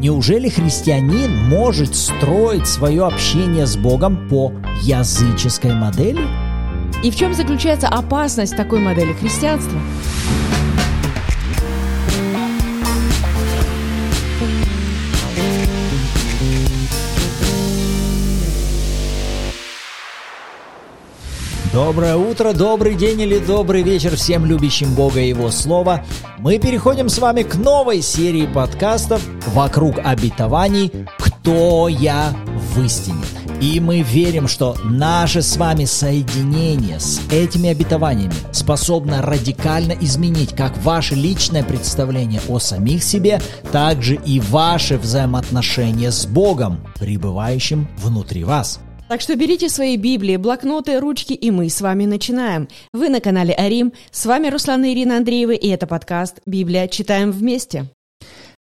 Неужели христианин может строить свое общение с Богом по языческой модели? И в чем заключается опасность такой модели христианства? Доброе утро, добрый день или добрый вечер всем любящим Бога и Его Слово. Мы переходим с вами к новой серии подкастов «Вокруг обетований. Кто я в истине?». И мы верим, что наше с вами соединение с этими обетованиями способно радикально изменить как ваше личное представление о самих себе, так же и ваши взаимоотношения с Богом, пребывающим внутри вас – так что берите свои Библии, блокноты, ручки, и мы с вами начинаем. Вы на канале Арим, с вами Руслана Ирина Андреева, и это подкаст «Библия. Читаем вместе».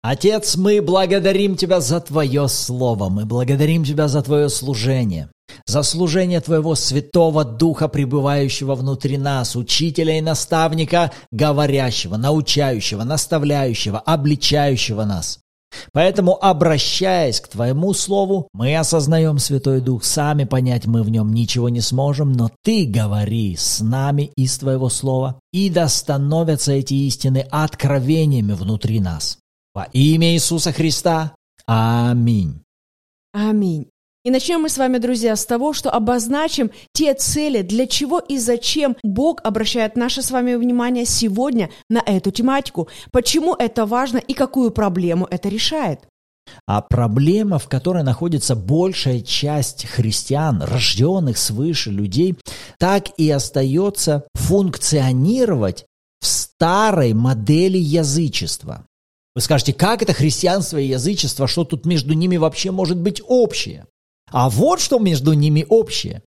Отец, мы благодарим Тебя за Твое Слово, мы благодарим Тебя за Твое служение, за служение Твоего Святого Духа, пребывающего внутри нас, учителя и наставника, говорящего, научающего, наставляющего, обличающего нас. Поэтому, обращаясь к Твоему Слову, мы осознаем, Святой Дух, сами понять мы в нем ничего не сможем, но Ты говори с нами из Твоего Слова, и да становятся эти истины откровениями внутри нас. Во имя Иисуса Христа. Аминь. Аминь. И начнем мы с вами, друзья, с того, что обозначим те цели, для чего и зачем Бог обращает наше с вами внимание сегодня на эту тематику, почему это важно и какую проблему это решает. А проблема, в которой находится большая часть христиан, рожденных свыше людей, так и остается функционировать в старой модели язычества. Вы скажете, как это христианство и язычество, что тут между ними вообще может быть общее? А вот что между ними общее.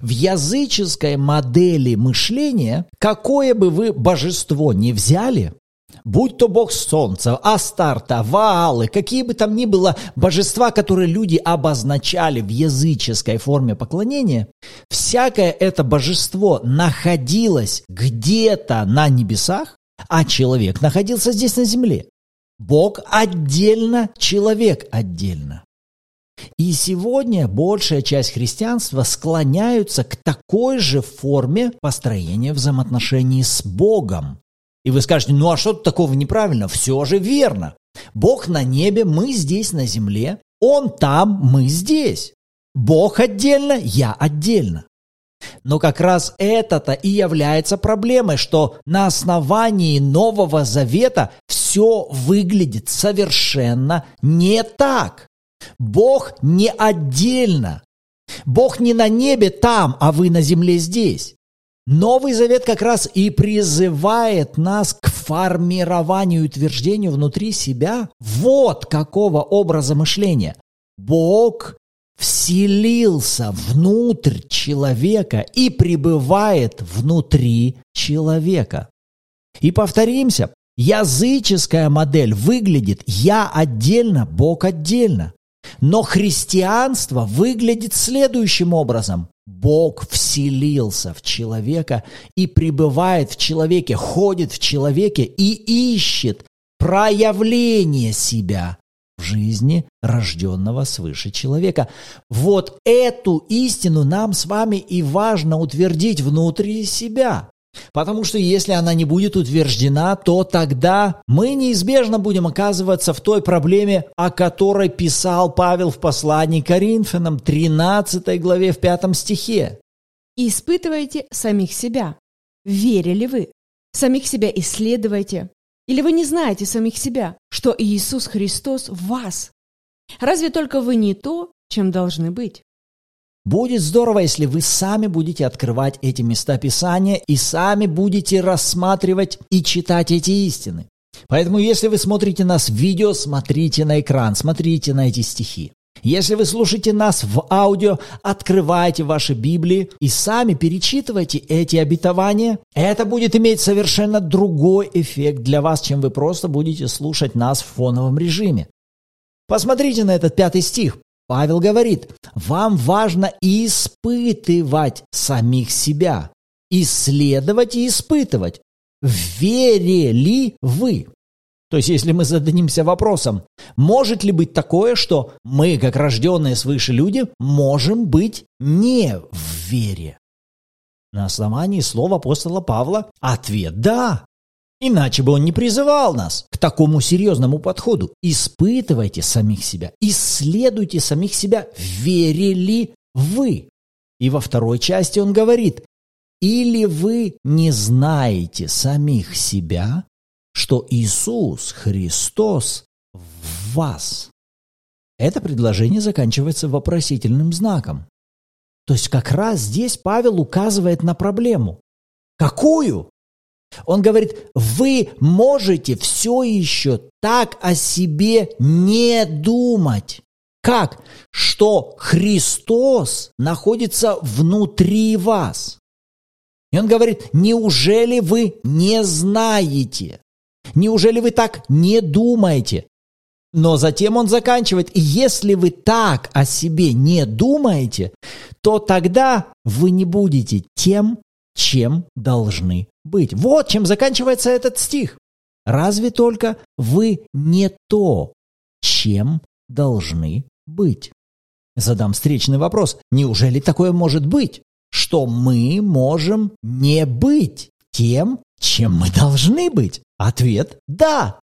В языческой модели мышления, какое бы вы божество ни взяли, будь то бог солнца, Астарта, Ваалы, какие бы там ни было божества, которые люди обозначали в языческой форме поклонения, всякое это божество находилось где-то на небесах, а человек находился здесь на земле. Бог отдельно, человек отдельно. И сегодня большая часть христианства склоняются к такой же форме построения взаимоотношений с Богом. И вы скажете, ну а что тут такого неправильно? Все же верно. Бог на небе, мы здесь на земле. Он там, мы здесь. Бог отдельно, я отдельно. Но как раз это-то и является проблемой, что на основании Нового Завета все выглядит совершенно не так. Бог не отдельно. Бог не на небе там, а вы на земле здесь. Новый Завет как раз и призывает нас к формированию и утверждению внутри себя вот какого образа мышления. Бог вселился внутрь человека и пребывает внутри человека. И повторимся, языческая модель выглядит «я отдельно, Бог отдельно». Но христианство выглядит следующим образом. Бог вселился в человека и пребывает в человеке, ходит в человеке и ищет проявление себя в жизни рожденного свыше человека. Вот эту истину нам с вами и важно утвердить внутри себя. Потому что если она не будет утверждена, то тогда мы неизбежно будем оказываться в той проблеме, о которой писал Павел в послании Коринфянам 13 главе в 5 стихе. испытывайте самих себя. Верили вы? Самих себя исследуйте. Или вы не знаете самих себя, что Иисус Христос в вас? Разве только вы не то, чем должны быть? Будет здорово, если вы сами будете открывать эти места Писания и сами будете рассматривать и читать эти истины. Поэтому, если вы смотрите нас в видео, смотрите на экран, смотрите на эти стихи. Если вы слушаете нас в аудио, открывайте ваши Библии и сами перечитывайте эти обетования. Это будет иметь совершенно другой эффект для вас, чем вы просто будете слушать нас в фоновом режиме. Посмотрите на этот пятый стих. Павел говорит, вам важно испытывать самих себя, исследовать и испытывать, верили вы. То есть, если мы зададимся вопросом, может ли быть такое, что мы, как рожденные свыше люди, можем быть не в вере? На основании слова апостола Павла ответ «да». Иначе бы он не призывал нас к такому серьезному подходу. Испытывайте самих себя, исследуйте самих себя, верили вы. И во второй части он говорит, или вы не знаете самих себя, что Иисус Христос в вас. Это предложение заканчивается вопросительным знаком. То есть как раз здесь Павел указывает на проблему. Какую? Он говорит, вы можете все еще так о себе не думать. Как? Что Христос находится внутри вас. И он говорит, неужели вы не знаете? Неужели вы так не думаете? Но затем он заканчивает, и если вы так о себе не думаете, то тогда вы не будете тем, чем должны быть. Вот чем заканчивается этот стих. Разве только вы не то, чем должны быть. Задам встречный вопрос. Неужели такое может быть, что мы можем не быть тем, чем мы должны быть? Ответ – да.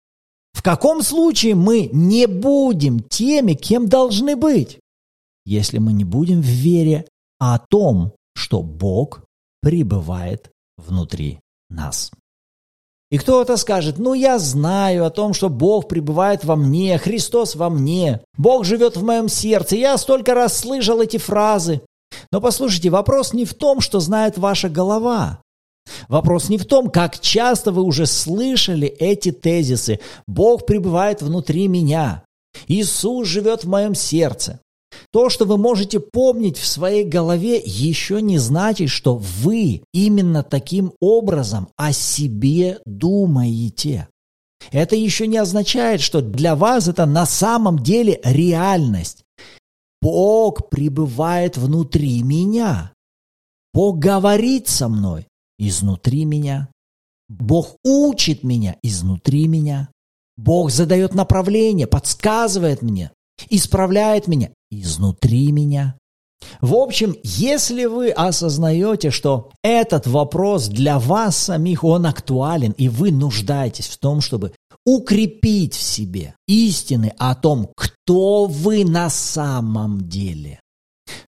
В каком случае мы не будем теми, кем должны быть? Если мы не будем в вере о том, что Бог пребывает внутри нас. И кто-то скажет, ну я знаю о том, что Бог пребывает во мне, Христос во мне, Бог живет в моем сердце, я столько раз слышал эти фразы. Но послушайте, вопрос не в том, что знает ваша голова. Вопрос не в том, как часто вы уже слышали эти тезисы. Бог пребывает внутри меня. Иисус живет в моем сердце. То, что вы можете помнить в своей голове, еще не значит, что вы именно таким образом о себе думаете. Это еще не означает, что для вас это на самом деле реальность. Бог пребывает внутри меня. Бог говорит со мной изнутри меня. Бог учит меня изнутри меня. Бог задает направление, подсказывает мне, исправляет меня изнутри меня. В общем, если вы осознаете, что этот вопрос для вас самих, он актуален, и вы нуждаетесь в том, чтобы укрепить в себе истины о том, кто вы на самом деле,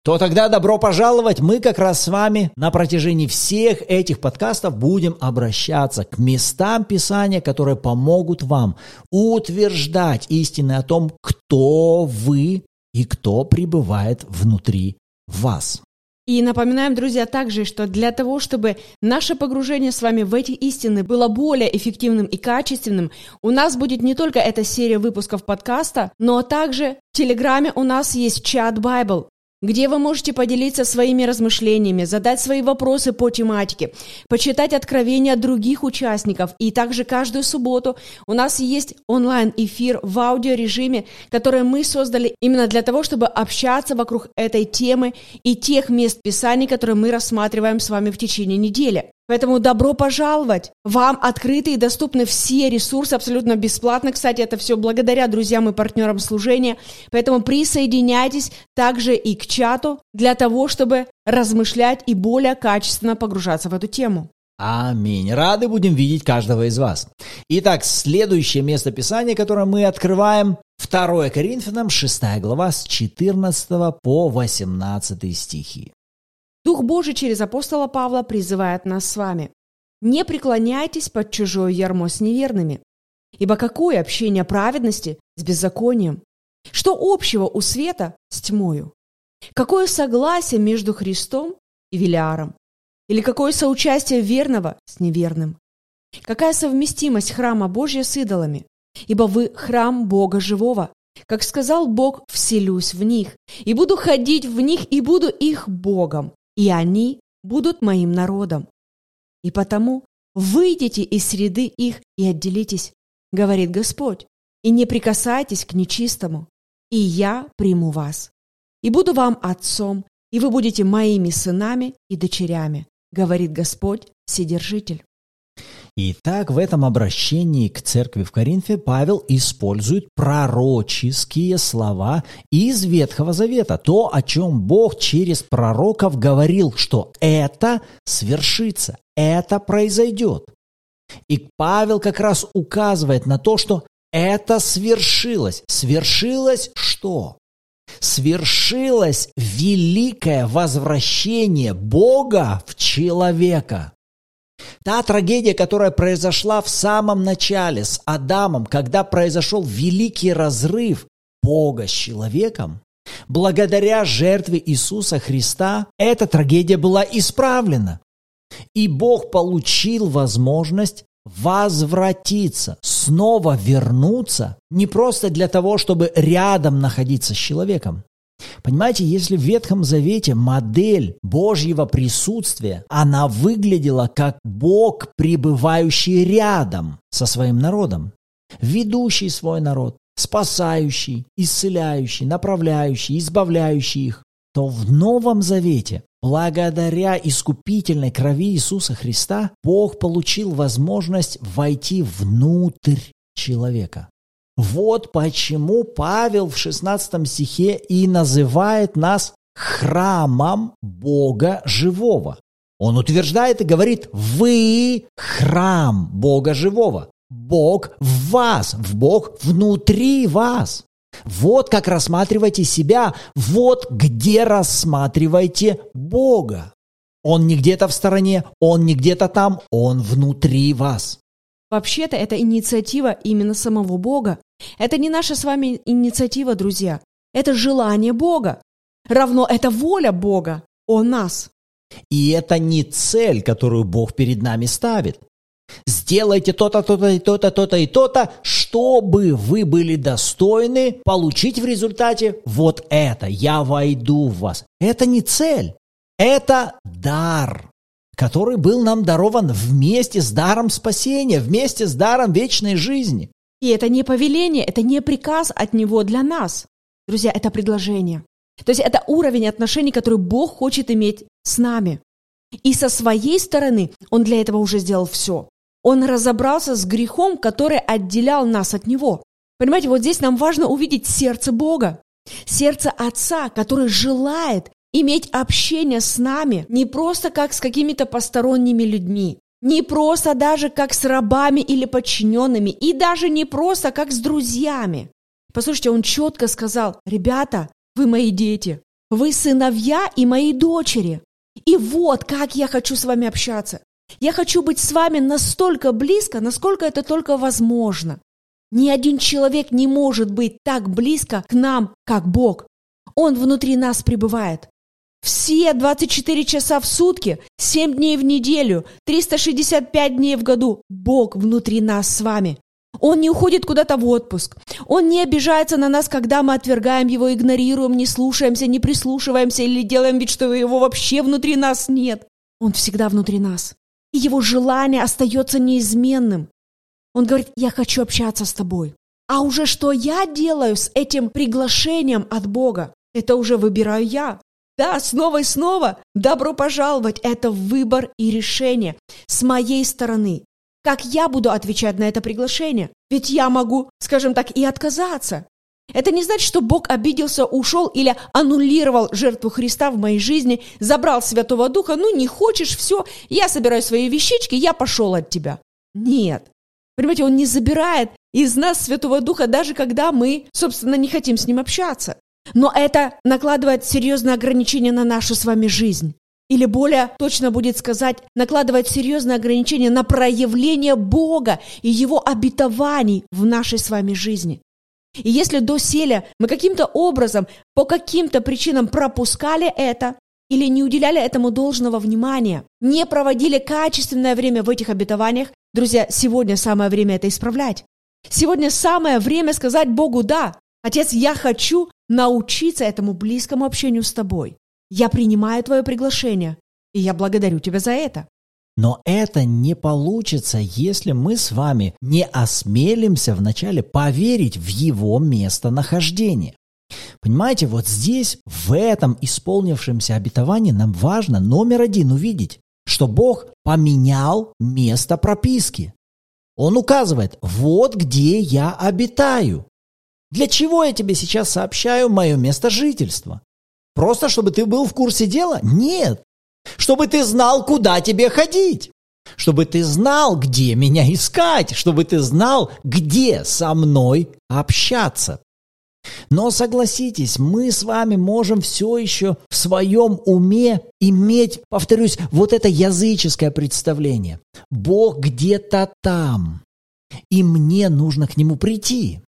то тогда добро пожаловать. Мы как раз с вами на протяжении всех этих подкастов будем обращаться к местам Писания, которые помогут вам утверждать истины о том, кто вы и кто пребывает внутри вас. И напоминаем, друзья, также, что для того, чтобы наше погружение с вами в эти истины было более эффективным и качественным, у нас будет не только эта серия выпусков подкаста, но также в Телеграме у нас есть чат Bible, где вы можете поделиться своими размышлениями, задать свои вопросы по тематике, почитать откровения других участников. И также каждую субботу у нас есть онлайн-эфир в аудиорежиме, который мы создали именно для того, чтобы общаться вокруг этой темы и тех мест Писаний, которые мы рассматриваем с вами в течение недели. Поэтому добро пожаловать! Вам открыты и доступны все ресурсы абсолютно бесплатно. Кстати, это все благодаря друзьям и партнерам служения. Поэтому присоединяйтесь также и к чату для того, чтобы размышлять и более качественно погружаться в эту тему. Аминь. Рады будем видеть каждого из вас. Итак, следующее место Писания, которое мы открываем, 2 Коринфянам, 6 глава, с 14 по 18 стихи. Дух Божий через апостола Павла призывает нас с вами. Не преклоняйтесь под чужое ярмо с неверными. Ибо какое общение праведности с беззаконием? Что общего у света с тьмою? Какое согласие между Христом и Велиаром? Или какое соучастие верного с неверным? Какая совместимость храма Божья с идолами? Ибо вы храм Бога живого. Как сказал Бог, вселюсь в них, и буду ходить в них, и буду их Богом, и они будут моим народом. И потому выйдите из среды их и отделитесь, говорит Господь, и не прикасайтесь к нечистому, и я приму вас. И буду вам отцом, и вы будете моими сынами и дочерями, говорит Господь, Вседержитель. Итак, в этом обращении к церкви в Коринфе Павел использует пророческие слова из Ветхого Завета. То, о чем Бог через пророков говорил, что это свершится, это произойдет. И Павел как раз указывает на то, что это свершилось. Свершилось что? Свершилось великое возвращение Бога в человека. Та трагедия, которая произошла в самом начале с Адамом, когда произошел великий разрыв Бога с человеком, благодаря жертве Иисуса Христа эта трагедия была исправлена. И Бог получил возможность возвратиться, снова вернуться, не просто для того, чтобы рядом находиться с человеком, Понимаете, если в Ветхом Завете модель Божьего присутствия, она выглядела как Бог, пребывающий рядом со своим народом, ведущий свой народ, спасающий, исцеляющий, направляющий, избавляющий их, то в Новом Завете, благодаря искупительной крови Иисуса Христа, Бог получил возможность войти внутрь человека. Вот почему Павел в 16 стихе и называет нас храмом Бога живого. Он утверждает и говорит, вы храм Бога живого. Бог в вас, в Бог внутри вас. Вот как рассматривайте себя, вот где рассматривайте Бога. Он не где-то в стороне, он не где-то там, он внутри вас. Вообще-то это инициатива именно самого Бога. Это не наша с вами инициатива, друзья. Это желание Бога. Равно это воля Бога о нас. И это не цель, которую Бог перед нами ставит. Сделайте то-то, то-то и то-то, то-то и то-то, чтобы вы были достойны получить в результате вот это. Я войду в вас. Это не цель. Это дар который был нам дарован вместе с даром спасения, вместе с даром вечной жизни. И это не повеление, это не приказ от Него для нас. Друзья, это предложение. То есть это уровень отношений, который Бог хочет иметь с нами. И со своей стороны Он для этого уже сделал все. Он разобрался с грехом, который отделял нас от Него. Понимаете, вот здесь нам важно увидеть сердце Бога, сердце Отца, который желает иметь общение с нами не просто как с какими-то посторонними людьми, не просто даже как с рабами или подчиненными, и даже не просто как с друзьями. Послушайте, он четко сказал, ребята, вы мои дети, вы сыновья и мои дочери. И вот как я хочу с вами общаться. Я хочу быть с вами настолько близко, насколько это только возможно. Ни один человек не может быть так близко к нам, как Бог. Он внутри нас пребывает. Все 24 часа в сутки, 7 дней в неделю, 365 дней в году Бог внутри нас с вами. Он не уходит куда-то в отпуск. Он не обижается на нас, когда мы отвергаем его, игнорируем, не слушаемся, не прислушиваемся или делаем вид, что его вообще внутри нас нет. Он всегда внутри нас. И его желание остается неизменным. Он говорит, я хочу общаться с тобой. А уже что я делаю с этим приглашением от Бога, это уже выбираю я. Да, снова и снова. Добро пожаловать. Это выбор и решение с моей стороны. Как я буду отвечать на это приглашение? Ведь я могу, скажем так, и отказаться. Это не значит, что Бог обиделся, ушел или аннулировал жертву Христа в моей жизни, забрал Святого Духа, ну не хочешь, все, я собираю свои вещички, я пошел от тебя. Нет. Понимаете, Он не забирает из нас Святого Духа, даже когда мы, собственно, не хотим с Ним общаться. Но это накладывает серьезные ограничения на нашу с вами жизнь. Или более точно будет сказать, накладывает серьезные ограничения на проявление Бога и Его обетований в нашей с вами жизни. И если до селя мы каким-то образом, по каким-то причинам пропускали это, или не уделяли этому должного внимания, не проводили качественное время в этих обетованиях, друзья, сегодня самое время это исправлять. Сегодня самое время сказать Богу «да». Отец, я хочу научиться этому близкому общению с тобой. Я принимаю твое приглашение, и я благодарю тебя за это. Но это не получится, если мы с вами не осмелимся вначале поверить в его местонахождение. Понимаете, вот здесь, в этом исполнившемся обетовании, нам важно номер один увидеть, что Бог поменял место прописки. Он указывает, вот где я обитаю. Для чего я тебе сейчас сообщаю мое место жительства? Просто чтобы ты был в курсе дела? Нет. Чтобы ты знал, куда тебе ходить. Чтобы ты знал, где меня искать. Чтобы ты знал, где со мной общаться. Но согласитесь, мы с вами можем все еще в своем уме иметь, повторюсь, вот это языческое представление. Бог где-то там, и мне нужно к нему прийти.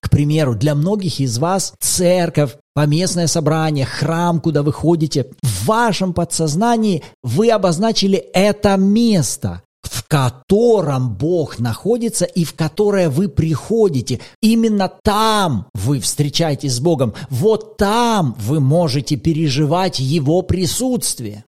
К примеру, для многих из вас церковь, поместное собрание, храм, куда вы ходите, в вашем подсознании вы обозначили это место, в котором Бог находится и в которое вы приходите. Именно там вы встречаетесь с Богом. Вот там вы можете переживать Его присутствие.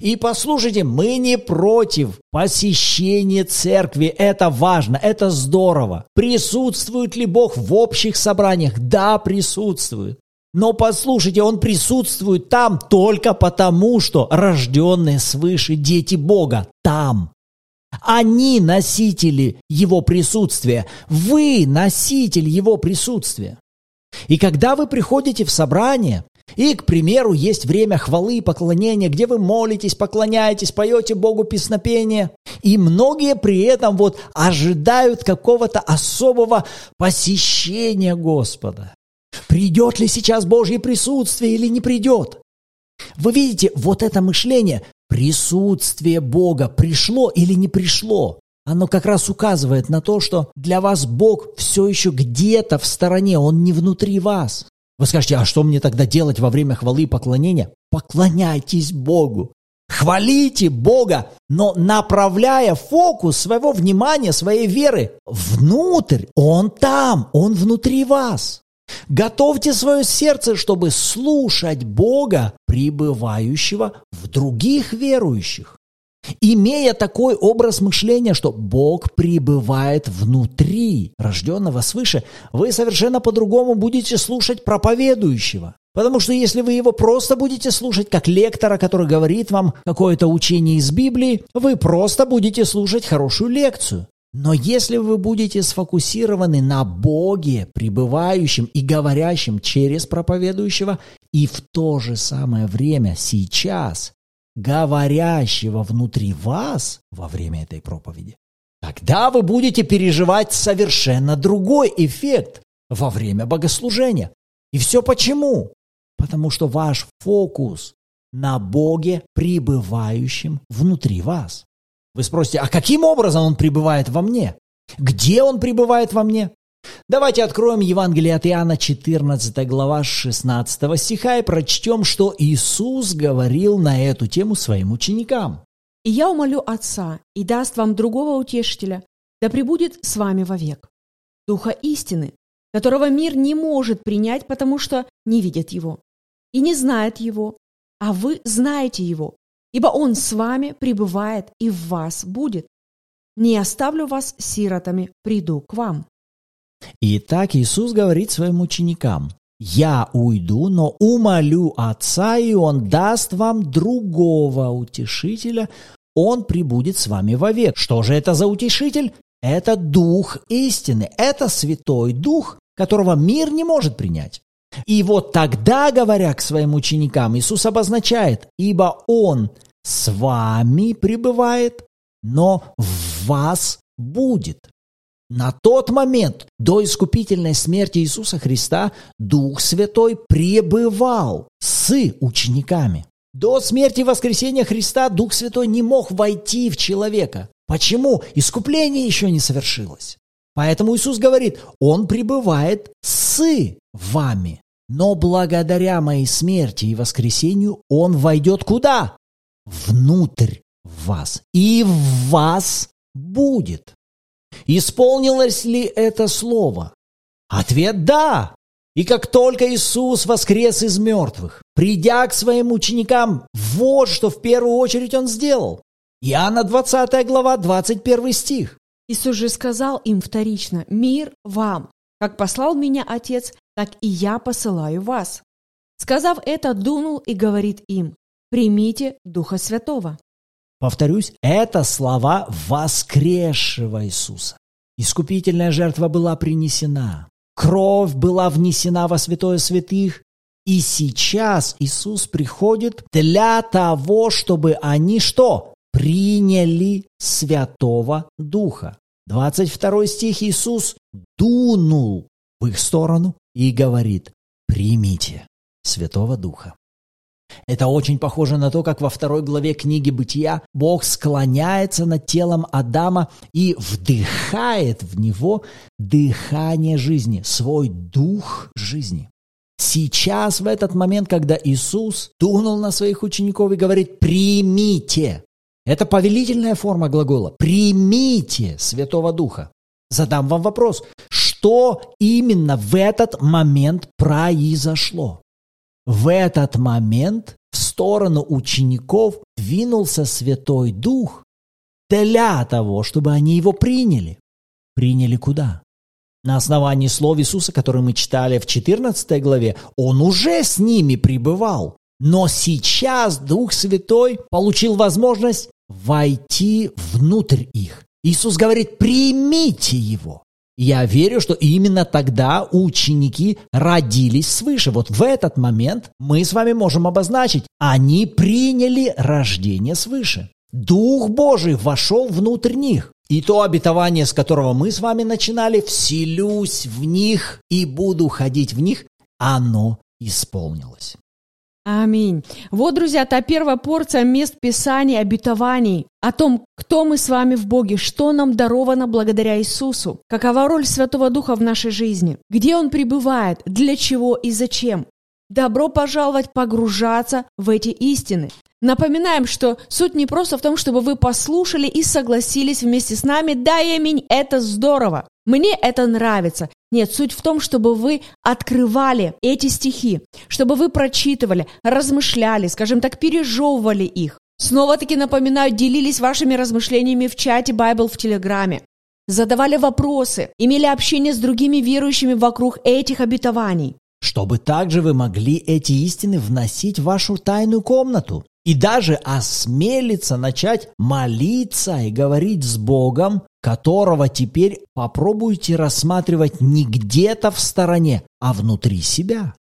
И послушайте, мы не против посещения церкви. Это важно, это здорово. Присутствует ли Бог в общих собраниях? Да, присутствует. Но послушайте, Он присутствует там только потому, что рожденные свыше дети Бога там. Они носители Его присутствия. Вы носитель Его присутствия. И когда вы приходите в собрание, и, к примеру, есть время хвалы и поклонения, где вы молитесь, поклоняетесь, поете Богу песнопение, и многие при этом вот ожидают какого-то особого посещения Господа. Придет ли сейчас Божье присутствие или не придет? Вы видите, вот это мышление, присутствие Бога пришло или не пришло, оно как раз указывает на то, что для вас Бог все еще где-то в стороне, Он не внутри вас. Вы скажете, а что мне тогда делать во время хвалы и поклонения? Поклоняйтесь Богу. Хвалите Бога, но направляя фокус своего внимания, своей веры внутрь. Он там, Он внутри вас. Готовьте свое сердце, чтобы слушать Бога, пребывающего в других верующих. Имея такой образ мышления, что Бог пребывает внутри рожденного свыше, вы совершенно по-другому будете слушать проповедующего. Потому что если вы его просто будете слушать как лектора, который говорит вам какое-то учение из Библии, вы просто будете слушать хорошую лекцию. Но если вы будете сфокусированы на Боге, пребывающем и говорящем через проповедующего, и в то же самое время сейчас говорящего внутри вас во время этой проповеди, тогда вы будете переживать совершенно другой эффект во время богослужения. И все почему? Потому что ваш фокус на Боге, пребывающем внутри вас. Вы спросите, а каким образом он пребывает во мне? Где он пребывает во мне? Давайте откроем Евангелие от Иоанна, 14 глава, 16 стиха и прочтем, что Иисус говорил на эту тему своим ученикам. «И я умолю Отца, и даст вам другого утешителя, да пребудет с вами вовек, Духа истины, которого мир не может принять, потому что не видит его и не знает его, а вы знаете его, ибо Он с вами пребывает и в вас будет. Не оставлю вас сиротами, приду к вам». Итак, Иисус говорит своим ученикам, «Я уйду, но умолю Отца, и Он даст вам другого утешителя, Он прибудет с вами вовек». Что же это за утешитель? Это Дух истины, это Святой Дух, которого мир не может принять. И вот тогда, говоря к своим ученикам, Иисус обозначает, ибо Он с вами пребывает, но в вас будет. На тот момент, до искупительной смерти Иисуса Христа, Дух Святой пребывал с учениками. До смерти и воскресения Христа Дух Святой не мог войти в человека. Почему? Искупление еще не совершилось. Поэтому Иисус говорит, Он пребывает с вами. Но благодаря моей смерти и воскресению Он войдет куда? Внутрь вас. И в вас будет. Исполнилось ли это слово? Ответ – да. И как только Иисус воскрес из мертвых, придя к своим ученикам, вот что в первую очередь Он сделал. Иоанна 20 глава, 21 стих. Иисус же сказал им вторично, «Мир вам! Как послал меня Отец, так и я посылаю вас». Сказав это, дунул и говорит им, «Примите Духа Святого. Повторюсь, это слова воскресшего Иисуса. Искупительная жертва была принесена. Кровь была внесена во святое святых. И сейчас Иисус приходит для того, чтобы они что? Приняли Святого Духа. 22 стих Иисус дунул в их сторону и говорит, примите Святого Духа. Это очень похоже на то, как во второй главе книги «Бытия» Бог склоняется над телом Адама и вдыхает в него дыхание жизни, свой дух жизни. Сейчас, в этот момент, когда Иисус тунул на своих учеников и говорит «примите», это повелительная форма глагола «примите Святого Духа». Задам вам вопрос, что именно в этот момент произошло? В этот момент в сторону учеников двинулся Святой Дух для того, чтобы они его приняли. Приняли куда? На основании слов Иисуса, которые мы читали в 14 главе, Он уже с ними пребывал. Но сейчас Дух Святой получил возможность войти внутрь их. Иисус говорит, примите Его. Я верю, что именно тогда ученики родились свыше. Вот в этот момент мы с вами можем обозначить, они приняли рождение свыше. Дух Божий вошел внутрь них. И то обетование, с которого мы с вами начинали, вселюсь в них и буду ходить в них, оно исполнилось. Аминь. Вот, друзья, та первая порция мест Писания, обетований о том, кто мы с вами в Боге, что нам даровано благодаря Иисусу, какова роль Святого Духа в нашей жизни, где Он пребывает, для чего и зачем. Добро пожаловать погружаться в эти истины. Напоминаем, что суть не просто в том, чтобы вы послушали и согласились вместе с нами. Да, аминь, это здорово. Мне это нравится. Нет, суть в том, чтобы вы открывали эти стихи, чтобы вы прочитывали, размышляли, скажем так, пережевывали их. Снова-таки напоминаю, делились вашими размышлениями в чате Bible в Телеграме. Задавали вопросы, имели общение с другими верующими вокруг этих обетований. Чтобы также вы могли эти истины вносить в вашу тайную комнату и даже осмелиться начать молиться и говорить с Богом, которого теперь попробуйте рассматривать не где-то в стороне, а внутри себя.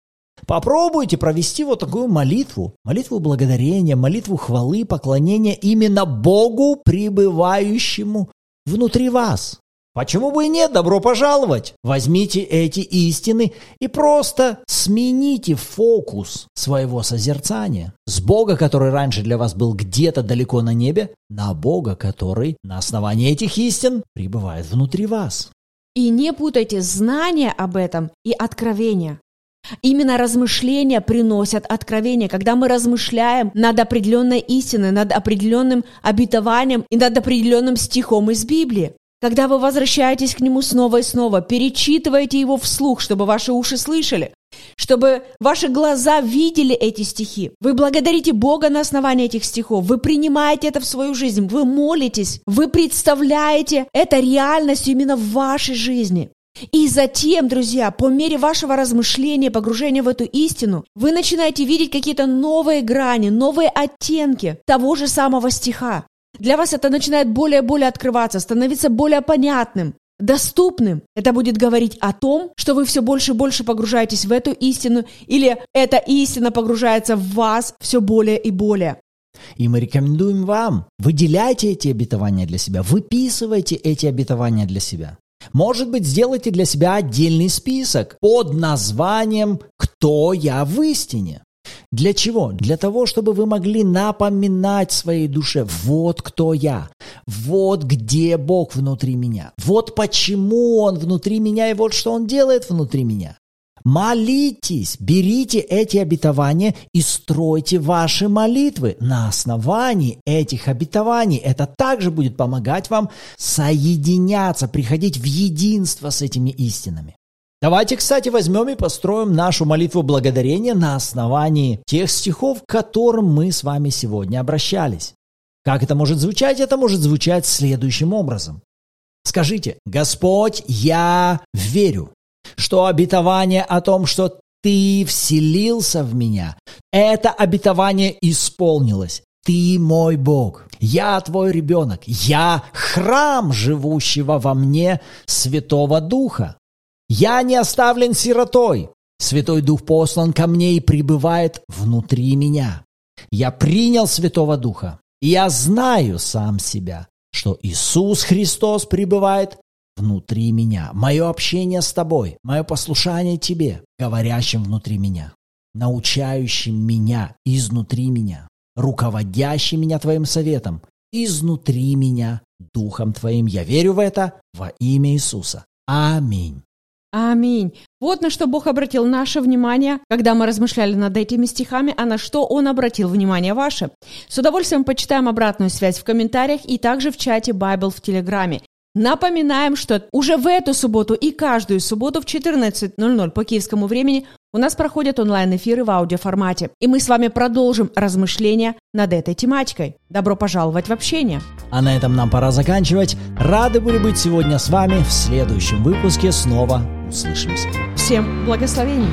Попробуйте провести вот такую молитву, молитву благодарения, молитву хвалы, поклонения именно Богу, пребывающему внутри вас. Почему бы и нет? Добро пожаловать! Возьмите эти истины и просто смените фокус своего созерцания. С Бога, который раньше для вас был где-то далеко на небе, на Бога, который на основании этих истин пребывает внутри вас. И не путайте знания об этом и откровения. Именно размышления приносят откровение. Когда мы размышляем над определенной истиной, над определенным обетованием и над определенным стихом из Библии. Когда вы возвращаетесь к нему снова и снова, перечитываете его вслух, чтобы ваши уши слышали, чтобы ваши глаза видели эти стихи. Вы благодарите Бога на основании этих стихов, вы принимаете это в свою жизнь, вы молитесь, вы представляете это реальностью именно в вашей жизни. И затем, друзья, по мере вашего размышления, погружения в эту истину, вы начинаете видеть какие-то новые грани, новые оттенки того же самого стиха. Для вас это начинает более и более открываться, становиться более понятным, доступным. Это будет говорить о том, что вы все больше и больше погружаетесь в эту истину, или эта истина погружается в вас все более и более. И мы рекомендуем вам, выделяйте эти обетования для себя, выписывайте эти обетования для себя. Может быть, сделайте для себя отдельный список под названием «Кто я в истине?». Для чего? Для того, чтобы вы могли напоминать своей душе, вот кто я, вот где Бог внутри меня, вот почему Он внутри меня и вот что Он делает внутри меня. Молитесь, берите эти обетования и стройте ваши молитвы на основании этих обетований. Это также будет помогать вам соединяться, приходить в единство с этими истинами. Давайте, кстати, возьмем и построим нашу молитву благодарения на основании тех стихов, к которым мы с вами сегодня обращались. Как это может звучать? Это может звучать следующим образом. Скажите, Господь, я верю, что обетование о том, что Ты вселился в меня, это обетование исполнилось. Ты мой Бог, я твой ребенок, я храм живущего во мне Святого Духа. Я не оставлен сиротой. Святой Дух послан ко мне и пребывает внутри меня. Я принял Святого Духа, и я знаю сам себя, что Иисус Христос пребывает внутри меня. Мое общение с тобой, мое послушание тебе, говорящим внутри меня, научающим меня изнутри меня, руководящим меня твоим советом, изнутри меня, духом твоим. Я верю в это во имя Иисуса. Аминь. Аминь. Вот на что Бог обратил наше внимание, когда мы размышляли над этими стихами, а на что Он обратил внимание ваше. С удовольствием почитаем обратную связь в комментариях и также в чате Bible в Телеграме. Напоминаем, что уже в эту субботу и каждую субботу в 14.00 по киевскому времени у нас проходят онлайн-эфиры в аудиоформате. И мы с вами продолжим размышления над этой тематикой. Добро пожаловать в общение! А на этом нам пора заканчивать. Рады были быть сегодня с вами. В следующем выпуске снова услышимся. Всем благословений!